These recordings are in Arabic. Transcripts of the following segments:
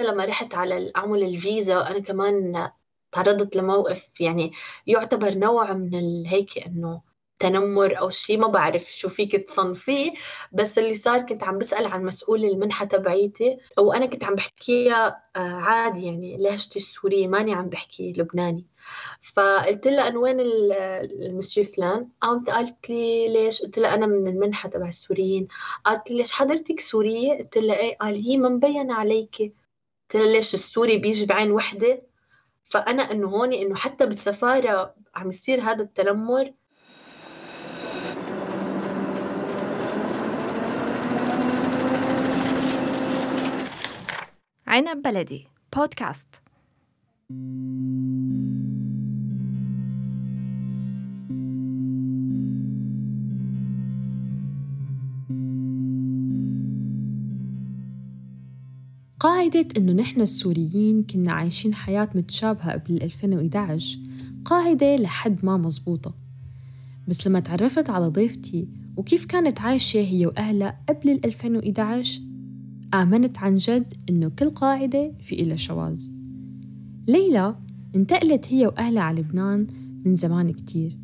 لما رحت على أعمل الفيزا أنا كمان تعرضت لموقف يعني يعتبر نوع من هيك إنه تنمر أو شيء ما بعرف شو فيك تصنفيه بس اللي صار كنت عم بسأل عن مسؤول المنحة تبعيتي وأنا كنت عم بحكيها آه، عادي يعني لهجتي السورية ماني عم بحكي لبناني. فقلت لها إنه وين المسيو فلان؟ قامت قالت لي ليش؟ قلت لها أنا من المنحة تبع السوريين. قالت لي ليش حضرتك سورية؟ قلت لها إيه؟ قال هي ما مبين عليكي. قلت لها ليش السوري بيجي بعين وحدة. فأنا إنه هون إنه حتى بالسفارة عم يصير هذا التنمر. عنب بلدي بودكاست. قاعدة إنه نحن السوريين كنا عايشين حياة متشابهة قبل 2011 قاعدة لحد ما مزبوطة. بس لما تعرفت على ضيفتي وكيف كانت عايشة هي وأهلها قبل 2011 آمنت عن جد إنه كل قاعدة في إلها شواذ. ليلى انتقلت هي وأهلها على لبنان من زمان كتير.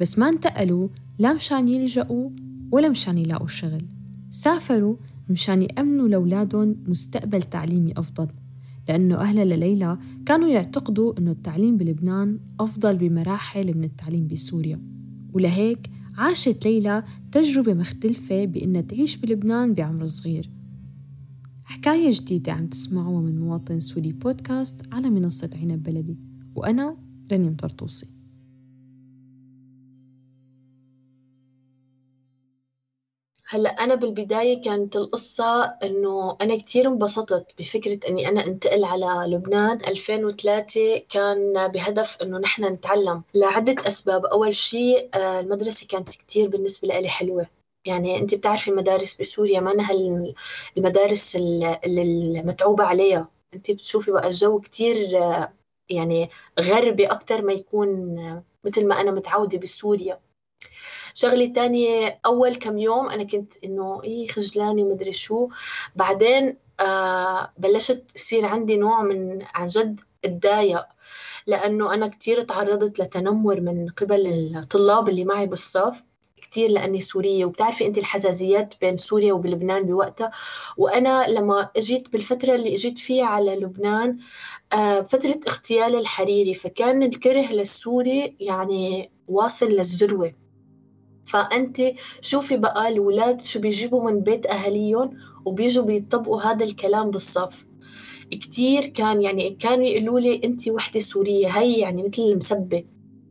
بس ما انتقلوا لا مشان يلجأوا ولا مشان يلاقوا شغل. سافروا مشان يأمنوا لأولادهم مستقبل تعليمي أفضل. لأنه أهلها لليلى كانوا يعتقدوا أنه التعليم بلبنان أفضل بمراحل من التعليم بسوريا. ولهيك عاشت ليلى تجربة مختلفة بأنها تعيش بلبنان بعمر صغير. حكاية جديدة عم تسمعوها من مواطن سوري بودكاست على منصة عنب بلدي. وأنا رنيم طرطوسي. هلأ أنا بالبداية كانت القصة إنه أنا كثير انبسطت بفكرة إني أنا أنتقل على لبنان 2003 كان بهدف إنه نحن نتعلم لعدة أسباب. أول شيء آه، المدرسة كانت كثير بالنسبة لي حلوة. يعني أنت بتعرفي المدارس بسوريا ما انها المدارس المتعوبة عليها. أنت بتشوفي بقى الجو كثير آه، يعني غربي أكثر ما يكون آه، مثل ما أنا متعودة بسوريا. شغلة تانية أول كم يوم أنا كنت إنه إيه خجلانة ومدري شو. بعدين آه بلشت يصير عندي نوع من عن جد أتضايق لأنه أنا كتير تعرضت لتنمر من قبل الطلاب اللي معي بالصف. كتير لأني سورية وبتعرفي أنت الحزازيات بين سوريا وبلبنان بوقتها. وأنا لما أجيت بالفترة اللي أجيت فيها على لبنان آه فترة اغتيال الحريري فكان الكره للسوري يعني واصل للذروة. فأنت شوفي بقى الولاد شو بيجيبوا من بيت أهاليهم وبيجوا بيطبقوا هذا الكلام بالصف. كتير كان يعني كانوا يقولوا لي أنت وحدة سورية هي يعني مثل المسبة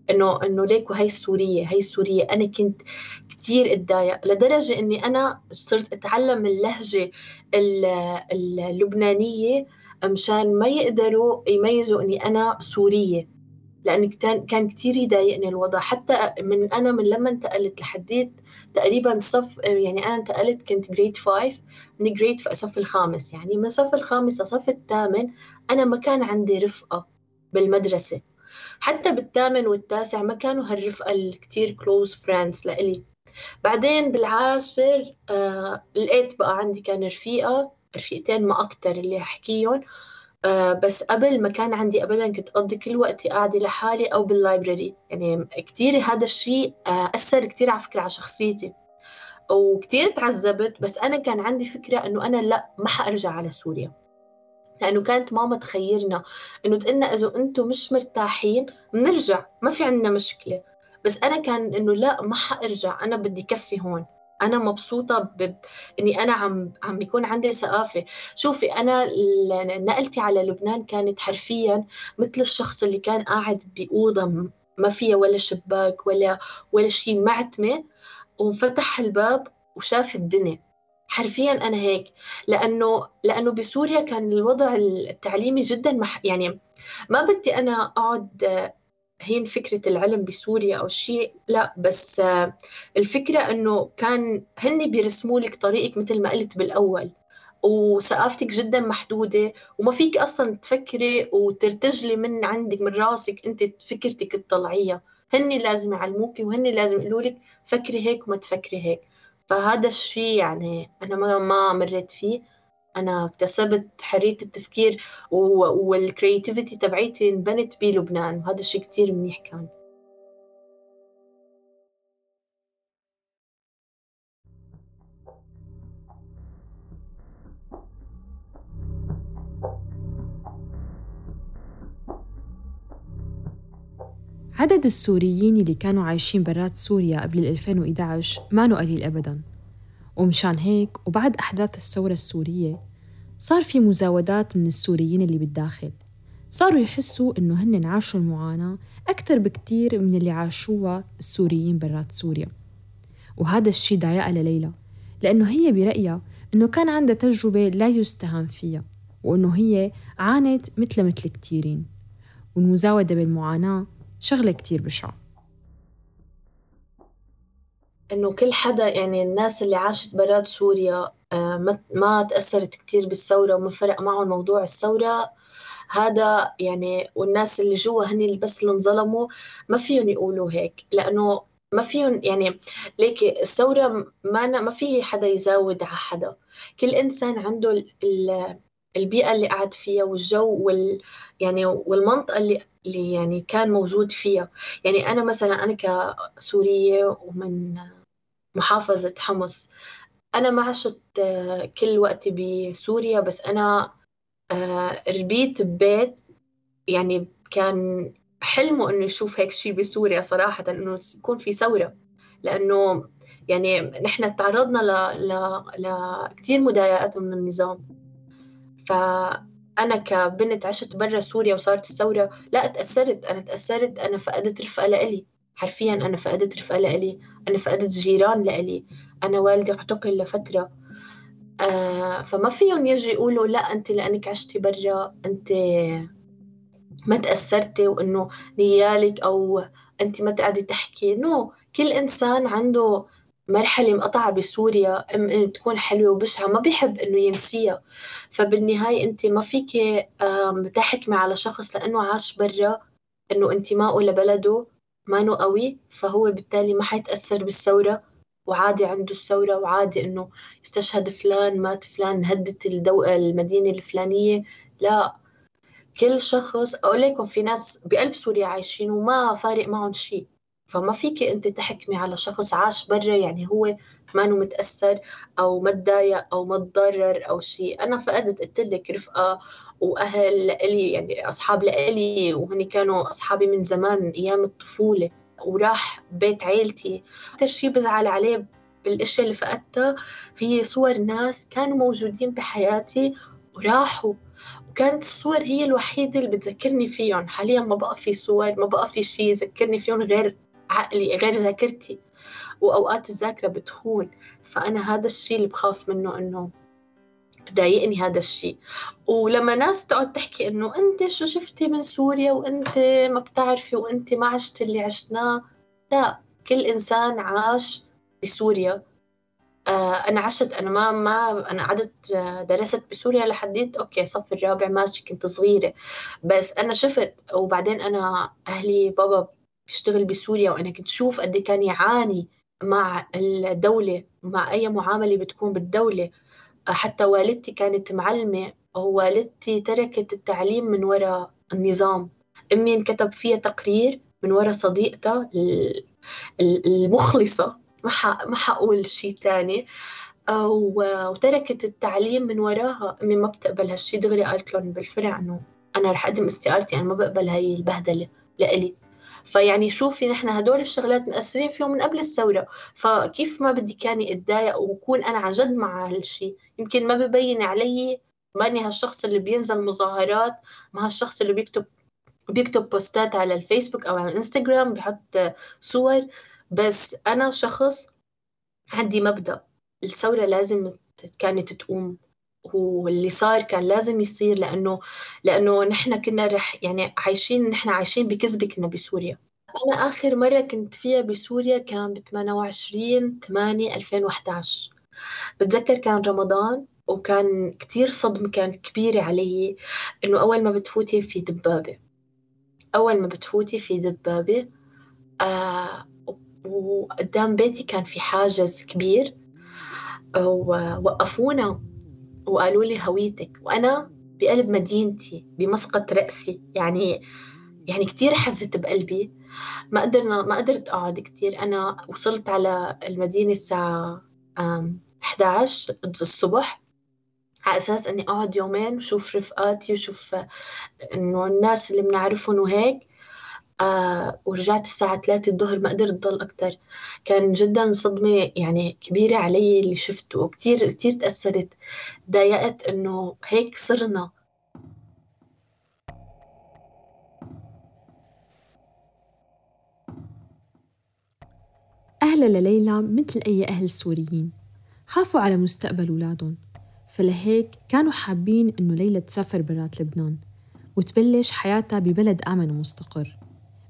انه إنه ليكو هي السورية هي السورية. أنا كنت كثير أتضايق لدرجة إني أنا صرت أتعلم اللهجة اللبنانية مشان ما يقدروا يميزوا إني أنا سورية. لأن كان كثير يضايقني الوضع. حتى من أنا من لما انتقلت لحديت تقريبا صف يعني أنا انتقلت كنت grade 5 من grade صف الخامس. يعني من صف الخامس لصف الثامن أنا ما كان عندي رفقة بالمدرسة. حتى بالثامن والتاسع ما كانوا هالرفقة الكتير close friends لإلي. بعدين بالعاشر آه لقيت بقى عندي كان رفيقة رفيقتين ما أكتر اللي أحكيهم. بس قبل ما كان عندي أبدا كنت أقضي كل وقتي قاعدة لحالي أو باللايبرري يعني كتير هذا الشيء آه أثر كتير على فكرة على شخصيتي. وكتير تعذبت بس أنا كان عندي فكرة إنه أنا لا ما حأرجع على سوريا. لأنه كانت ماما تخيرنا إنه تقلنا إذا أنتم مش مرتاحين بنرجع ما في عندنا مشكلة. بس أنا كان إنه لا ما حأرجع أنا بدي كفي هون. أنا مبسوطة ب... إني أنا عم عم بيكون عندي ثقافة. شوفي أنا نقلتي على لبنان كانت حرفيا مثل الشخص اللي كان قاعد بأوضة ما فيها ولا شباك ولا ولا شيء معتمة. وفتح الباب وشاف الدنيا. حرفيا أنا هيك. لأنه لأنه بسوريا كان الوضع التعليمي جدا مح يعني ما بدي أنا أقعد هين فكرة العلم بسوريا أو شيء لا بس الفكرة أنه كان هن بيرسموا لك طريقك مثل ما قلت بالأول وثقافتك جدا محدودة وما فيك أصلا تفكري وترتجلي من عندك من راسك أنت فكرتك تطلعيها هن لازم يعلموك وهن لازم يقولوا لك فكري هيك وما تفكري هيك. فهذا الشيء يعني أنا ما مريت فيه. أنا اكتسبت حرية التفكير والكرياتيفيتي تبعيتي انبنت بلبنان وهذا الشيء كتير منيح كان عدد السوريين اللي كانوا عايشين برات سوريا قبل 2011 ما قليل أبداً. ومشان هيك وبعد أحداث الثورة السورية صار في مزاودات من السوريين اللي بالداخل. صاروا يحسوا إنه هن عاشوا المعاناة أكثر بكتير من اللي عاشوها السوريين برات سوريا. وهذا الشي ضايقها لليلى لأنه هي برأيها إنه كان عندها تجربة لا يستهان فيها وإنه هي عانت مثل مثل كتيرين. والمزاودة بالمعاناة شغلة كتير بشعة. إنه كل حدا يعني الناس اللي عاشت برات سوريا آه، ما تأثرت كتير بالثورة وما فرق معهم موضوع الثورة. هذا يعني والناس اللي جوا هن بس اللي انظلموا ما فيهم يقولوا هيك لأنه ما فيهم يعني ليك الثورة ما ما في حدا يزاود على حدا. كل إنسان عنده البيئة اللي قعد فيها والجو وال يعني والمنطقة اللي اللي يعني كان موجود فيها. يعني أنا مثلا أنا كسورية ومن محافظة حمص أنا ما عشت كل وقتي بسوريا بس أنا آه، ربيت ببيت. يعني كان حلمه إنه يشوف هيك شيء بسوريا صراحة إنه يكون في ثورة. لأنه يعني نحن تعرضنا ل... ل... لكثير مضايقات من النظام. فأنا كبنت عشت برا سوريا وصارت الثورة لا تأثرت أنا تأثرت أنا فقدت رفقة لإلي. حرفيا أنا فقدت رفقة لإلي. أنا فقدت جيران لإلي. أنا والدي اعتقل لفترة. آه فما فيهم يجي يقولوا لا أنت لأنك عشتي برا أنت ما تأثرتي وإنه نيالك أو أنت ما تقعدي تحكي. نو no. كل إنسان عنده مرحلة مقطعة بسوريا تكون حلوة وبشعة ما بيحب إنه ينسيها. فبالنهاية أنت ما فيك تحكمي على شخص لأنه عاش برا إنه انتمائه لبلده ما قوي فهو بالتالي ما حيتأثر بالثورة. وعادي عنده الثورة وعادي إنه استشهد فلان مات فلان هدت الدو... المدينة الفلانية. لا. كل شخص أقول لكم في ناس بقلب سوريا عايشين وما فارق معهم شيء. فما فيك أنت تحكمي على شخص عاش برا يعني هو ما متأثر أو ما تضايق أو ما تضرر أو شيء أنا فقدت قلت لك رفقة وأهل لإلي يعني أصحاب لإلي وهني كانوا أصحابي من زمان من أيام الطفولة. وراح بيت عيلتي. أكثر شيء بزعل عليه بالاشياء اللي فقدتها هي صور ناس كانوا موجودين بحياتي وراحوا. وكانت الصور هي الوحيدة اللي بتذكرني فيهم. حاليا ما بقى في صور ما بقى في شيء يذكرني فيهم غير عقلي غير ذاكرتي. وأوقات الذاكرة بتخون فأنا هذا الشيء اللي بخاف منه إنه بضايقني هذا الشيء ولما ناس تقعد تحكي إنه أنت شو شفتي من سوريا وأنت ما بتعرفي وأنت ما عشت اللي عشناه لا كل إنسان عاش بسوريا. آه أنا عشت أنا ما ما أنا قعدت آه، درست بسوريا لحديت أوكي صف الرابع ماشي كنت صغيرة. بس أنا شفت وبعدين أنا أهلي بابا بيشتغل بسوريا وأنا كنت شوف قد إيه كان يعاني مع الدولة مع أي معاملة بتكون بالدولة. حتى والدتي كانت معلمة ووالدتي تركت التعليم من وراء النظام. أمي انكتب فيها تقرير من وراء صديقتها المخلصة. ما ما حقول شيء تاني. وتركت التعليم من وراها. أمي ما بتقبل هالشي. دغري قالت لهم بالفرع إنه أنا رح أقدم استقالتي أنا ما بقبل هاي البهدلة. لإلي. فيعني شوفي نحن هدول الشغلات مأثرين فيهم من قبل الثورة. فكيف ما بدي كاني اتضايق وكون أنا عن جد مع هالشي؟ يمكن ما ببين علي ماني هالشخص اللي بينزل مظاهرات ما هالشخص اللي بيكتب بيكتب بوستات على الفيسبوك أو على الإنستغرام بحط صور. بس أنا شخص عندي مبدأ. الثورة لازم كانت تقوم. واللي صار كان لازم يصير لأنه لأنه نحن كنا رح يعني عايشين نحن عايشين بكذبة كنا بسوريا. أنا آخر مرة كنت فيها بسوريا كان ب 28 8 2011 بتذكر كان رمضان وكان كتير صدمة كانت كبيرة علي إنه أول ما بتفوتي في دبابة. أول ما بتفوتي في دبابة آه وقدام بيتي كان في حاجز كبير ووقفونا. وقالوا لي هويتك. وأنا بقلب مدينتي بمسقط رأسي. يعني يعني كتير حزت بقلبي. ما قدرنا ما قدرت أقعد كتير. أنا وصلت على المدينة الساعة 11 الصبح. على أساس إني أقعد يومين وشوف رفقاتي وشوف إنه الناس اللي بنعرفهم وهيك. آه ورجعت الساعة ثلاثة الظهر ما قدرت ضل أكتر. كان جدا صدمة يعني كبيرة علي اللي شفته وكتير كتير تأثرت. ضايقت إنه هيك صرنا. أهلا لليلى مثل أي أهل سوريين. خافوا على مستقبل أولادهم. فلهيك كانوا حابين إنه ليلى تسافر برات لبنان وتبلش حياتها ببلد آمن ومستقر.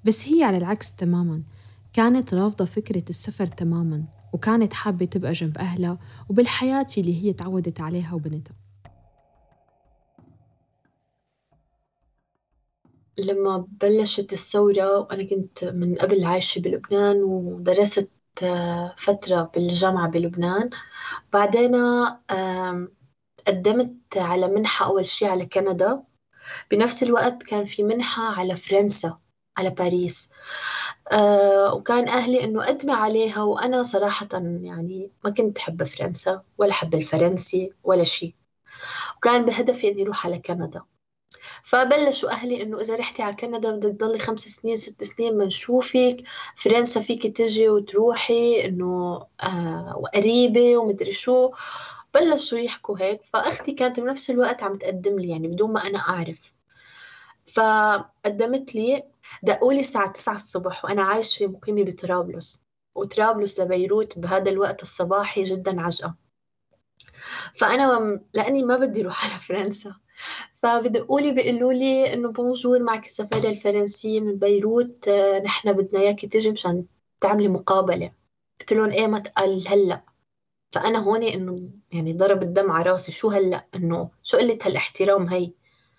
بس هي على العكس تماما. كانت رافضة فكرة السفر تماما وكانت حابة تبقى جنب أهلها وبالحياة اللي هي تعودت عليها وبنتها. لما بلشت الثورة وأنا كنت من قبل عايشة بلبنان ودرست فترة بالجامعة بلبنان بعدين قدمت على منحة أول شيء على كندا. بنفس الوقت كان في منحة على فرنسا. على باريس. أه وكان أهلي إنه قدمي عليها وأنا صراحة يعني ما كنت حب فرنسا ولا حب الفرنسي ولا شيء. وكان بهدفي إني أروح على كندا. فبلشوا أهلي إنه إذا رحتي على كندا بدك تضلي خمس سنين ست سنين بنشوفك فرنسا فيك تجي وتروحي إنه آه وقريبة ومدري شو. بلشوا يحكوا هيك. فأختي كانت بنفس الوقت عم تقدم لي يعني بدون ما أنا أعرف. فقدمت لي دقوا لي الساعة 9 الصبح وأنا عايشة مقيمة بطرابلس وطرابلس لبيروت بهذا الوقت الصباحي جدا عجقة. فأنا لأني ما بدي أروح على فرنسا. فبدقوا لي بيقولوا لي إنه بونجور معك السفارة الفرنسية من بيروت آه، نحن بدنا إياكي تجي مشان تعملي مقابلة. قلت لهم إيه ما تقال هلأ. فأنا هون إنه يعني ضرب الدم على راسي شو هلأ؟ إنه شو قلة هالاحترام هي؟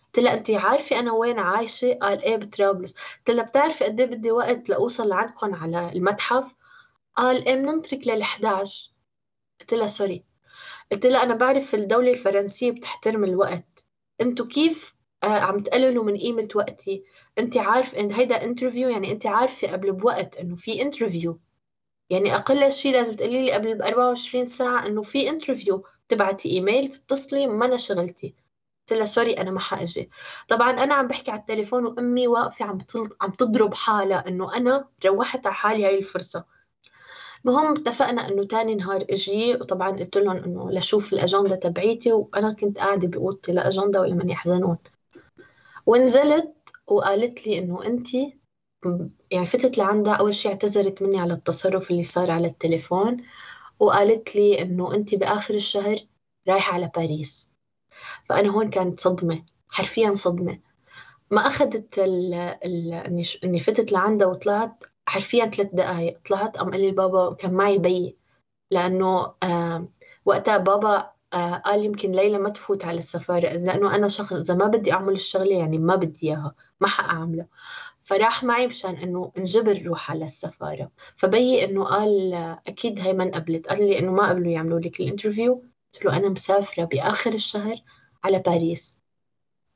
قلت لها انت عارفة أنا وين عايشة؟ قال إيه بطرابلس. قلت لها بتعرفي قد إيه بدي وقت لأوصل لعندكم على المتحف؟ قال إيه بننطرك لل 11 قلت لها سوري. قلت لها أنا بعرف الدولة الفرنسية بتحترم الوقت. أنتوا كيف آه عم تقللوا من قيمة وقتي؟ انت عارف إن هيدا interview يعني انت عارفة قبل بوقت إنه في interview يعني أقل شيء لازم تقولي لي قبل ب 24 ساعة إنه في interview تبعتي إيميل تتصلي ما أنا شغلتي. قلت لها sorry أنا ما حأجي. طبعا أنا عم بحكي على التليفون وأمي واقفة عم عم تضرب حالها إنه أنا روحت على حالي هاي الفرصة. المهم اتفقنا إنه تاني نهار إجي وطبعا قلت لهم إنه لشوف الأجندة تبعيتي وأنا كنت قاعدة بأوضتي لا أجندة ولا من يحزنون. ونزلت وقالت لي إنه انت يعني فتت لعندها أول شيء اعتذرت مني على التصرف اللي صار على التليفون وقالت لي إنه انت بآخر الشهر رايحة على باريس. فأنا هون كانت صدمة حرفيا صدمة. ما أخذت ال ال إني إني فتت لعندها وطلعت حرفيا ثلاث دقايق. طلعت قام قال لي بابا كان معي بي لأنه آه وقتها بابا آه قال يمكن ليلى ما تفوت على السفارة لأنه أنا شخص إذا ما بدي أعمل الشغلة يعني ما بدي إياها ما حأعملها فراح معي مشان إنه نجبر روح على السفارة. فبي إنه قال أكيد هي ما انقبلت. قال لي إنه ما قبلوا يعملوا لك ال interview. قلت له أنا مسافرة بآخر الشهر على باريس.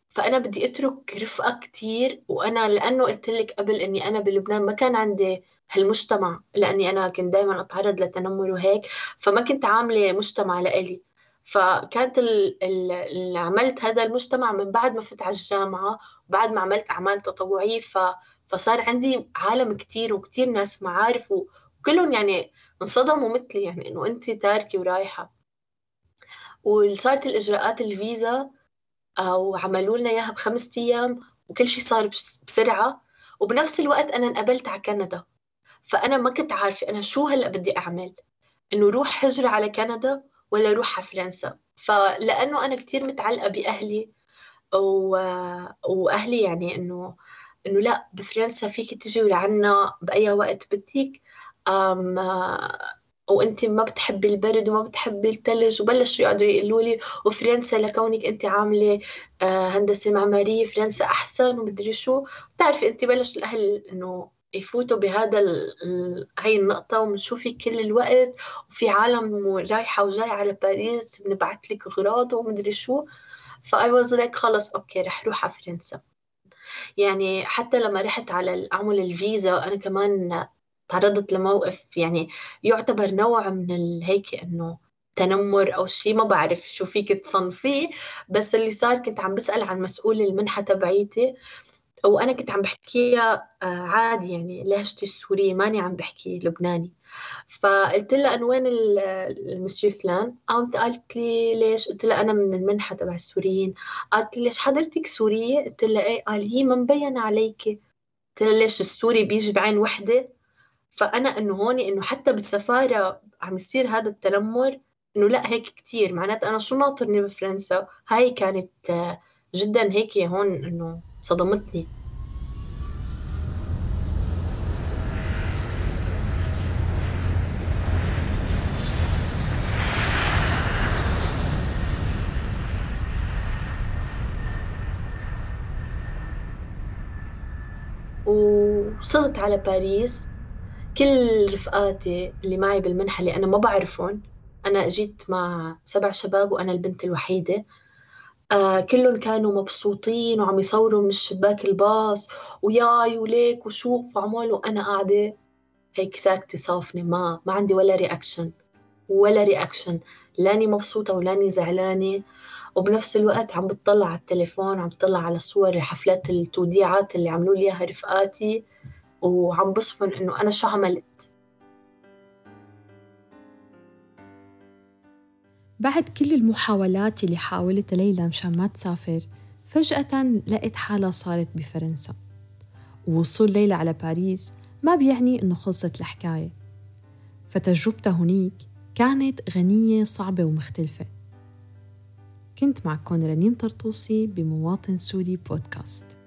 فأنا بدي أترك رفقة كتير وأنا لأنه قلت لك قبل إني أنا بلبنان ما كان عندي هالمجتمع لأني أنا كنت دايما أتعرض لتنمر وهيك فما كنت عاملة مجتمع لإلي. فكانت اللي عملت هذا المجتمع من بعد ما فت على الجامعة وبعد ما عملت أعمال تطوعية ف... فصار عندي عالم كتير وكتير ناس معارف وكلهم يعني انصدموا مثلي يعني إنه أنت تاركة ورايحة. وصارت الإجراءات الفيزا آه، وعملوا لنا إياها بخمس أيام وكل شيء صار بسرعة. وبنفس الوقت أنا انقبلت على كندا. فأنا ما كنت عارفة أنا شو هلأ بدي أعمل. إنه روح هجرة على كندا ولا روح على فرنسا. فلأنه أنا كتير متعلقة بأهلي و... وأهلي يعني إنه إنه لأ بفرنسا فيك تجي لعنا بأي وقت بدك. أم... وانت ما بتحبي البرد وما بتحبي الثلج وبلشوا يقعدوا يقولوا لي وفرنسا لكونك انت عاملة آه، هندسة معمارية فرنسا أحسن ومدري شو بتعرفي انت بلش الأهل إنه يفوتوا بهذا. هاي النقطة وبنشوفك كل الوقت وفي عالم رايحة وجاي على باريس بنبعث لك أغراض ومدري شو ف I was like خلص okay رح روح على فرنسا يعني حتى لما رحت على أعمل الفيزا أنا كمان تعرضت لموقف يعني يعتبر نوع من هيك إنه تنمر أو شيء ما بعرف شو فيك تصنفيه بس اللي صار كنت عم بسأل عن مسؤول المنحة تبعيتي وأنا كنت عم بحكيها آه، عادي يعني لهجتي السورية ماني عم بحكي لبناني. فقلت لها أنا وين المسيو فلان؟ قامت قالت لي ليش؟ قلت لها أنا من المنحة تبع السوريين. قالت لي ليش حضرتك سورية؟ قلت لها إيه؟ قال هي ما مبين عليك قلت لها ليش السوري بيجي بعين وحدة؟ فأنا إنه هون إنه حتى بالسفارة عم يصير هذا التنمر إنه لا هيك كتير. معناته أنا شو ناطرني بفرنسا؟ هاي كانت آه، جدا هيك هون إنه صدمتني. ووصلت على باريس. كل رفقاتي اللي معي بالمنحة اللي أنا ما بعرفهم أنا جيت مع سبع شباب وأنا البنت الوحيدة. آه كلهم كانوا مبسوطين وعم يصوروا من شباك الباص وياي وليك وشوف وعمول وأنا قاعدة. هيك ساكتة صافنة ما ما عندي ولا reaction ولا reaction لاني مبسوطة ولاني زعلانة. وبنفس الوقت عم بتطلع على التليفون عم بتطلع على صور حفلات التوديعات اللي عملوا لي إياها رفقاتي. وعم بصفن إنه أنا شو عملت؟ بعد كل المحاولات اللي حاولتها ليلى مشان ما تسافر فجأة لقيت حالها صارت بفرنسا. ووصول ليلى على باريس ما بيعني إنه خلصت الحكاية. فتجربتها هنيك كانت غنية صعبة ومختلفة. كنت معكم رنيم طرطوسي بمواطن سوري بودكاست.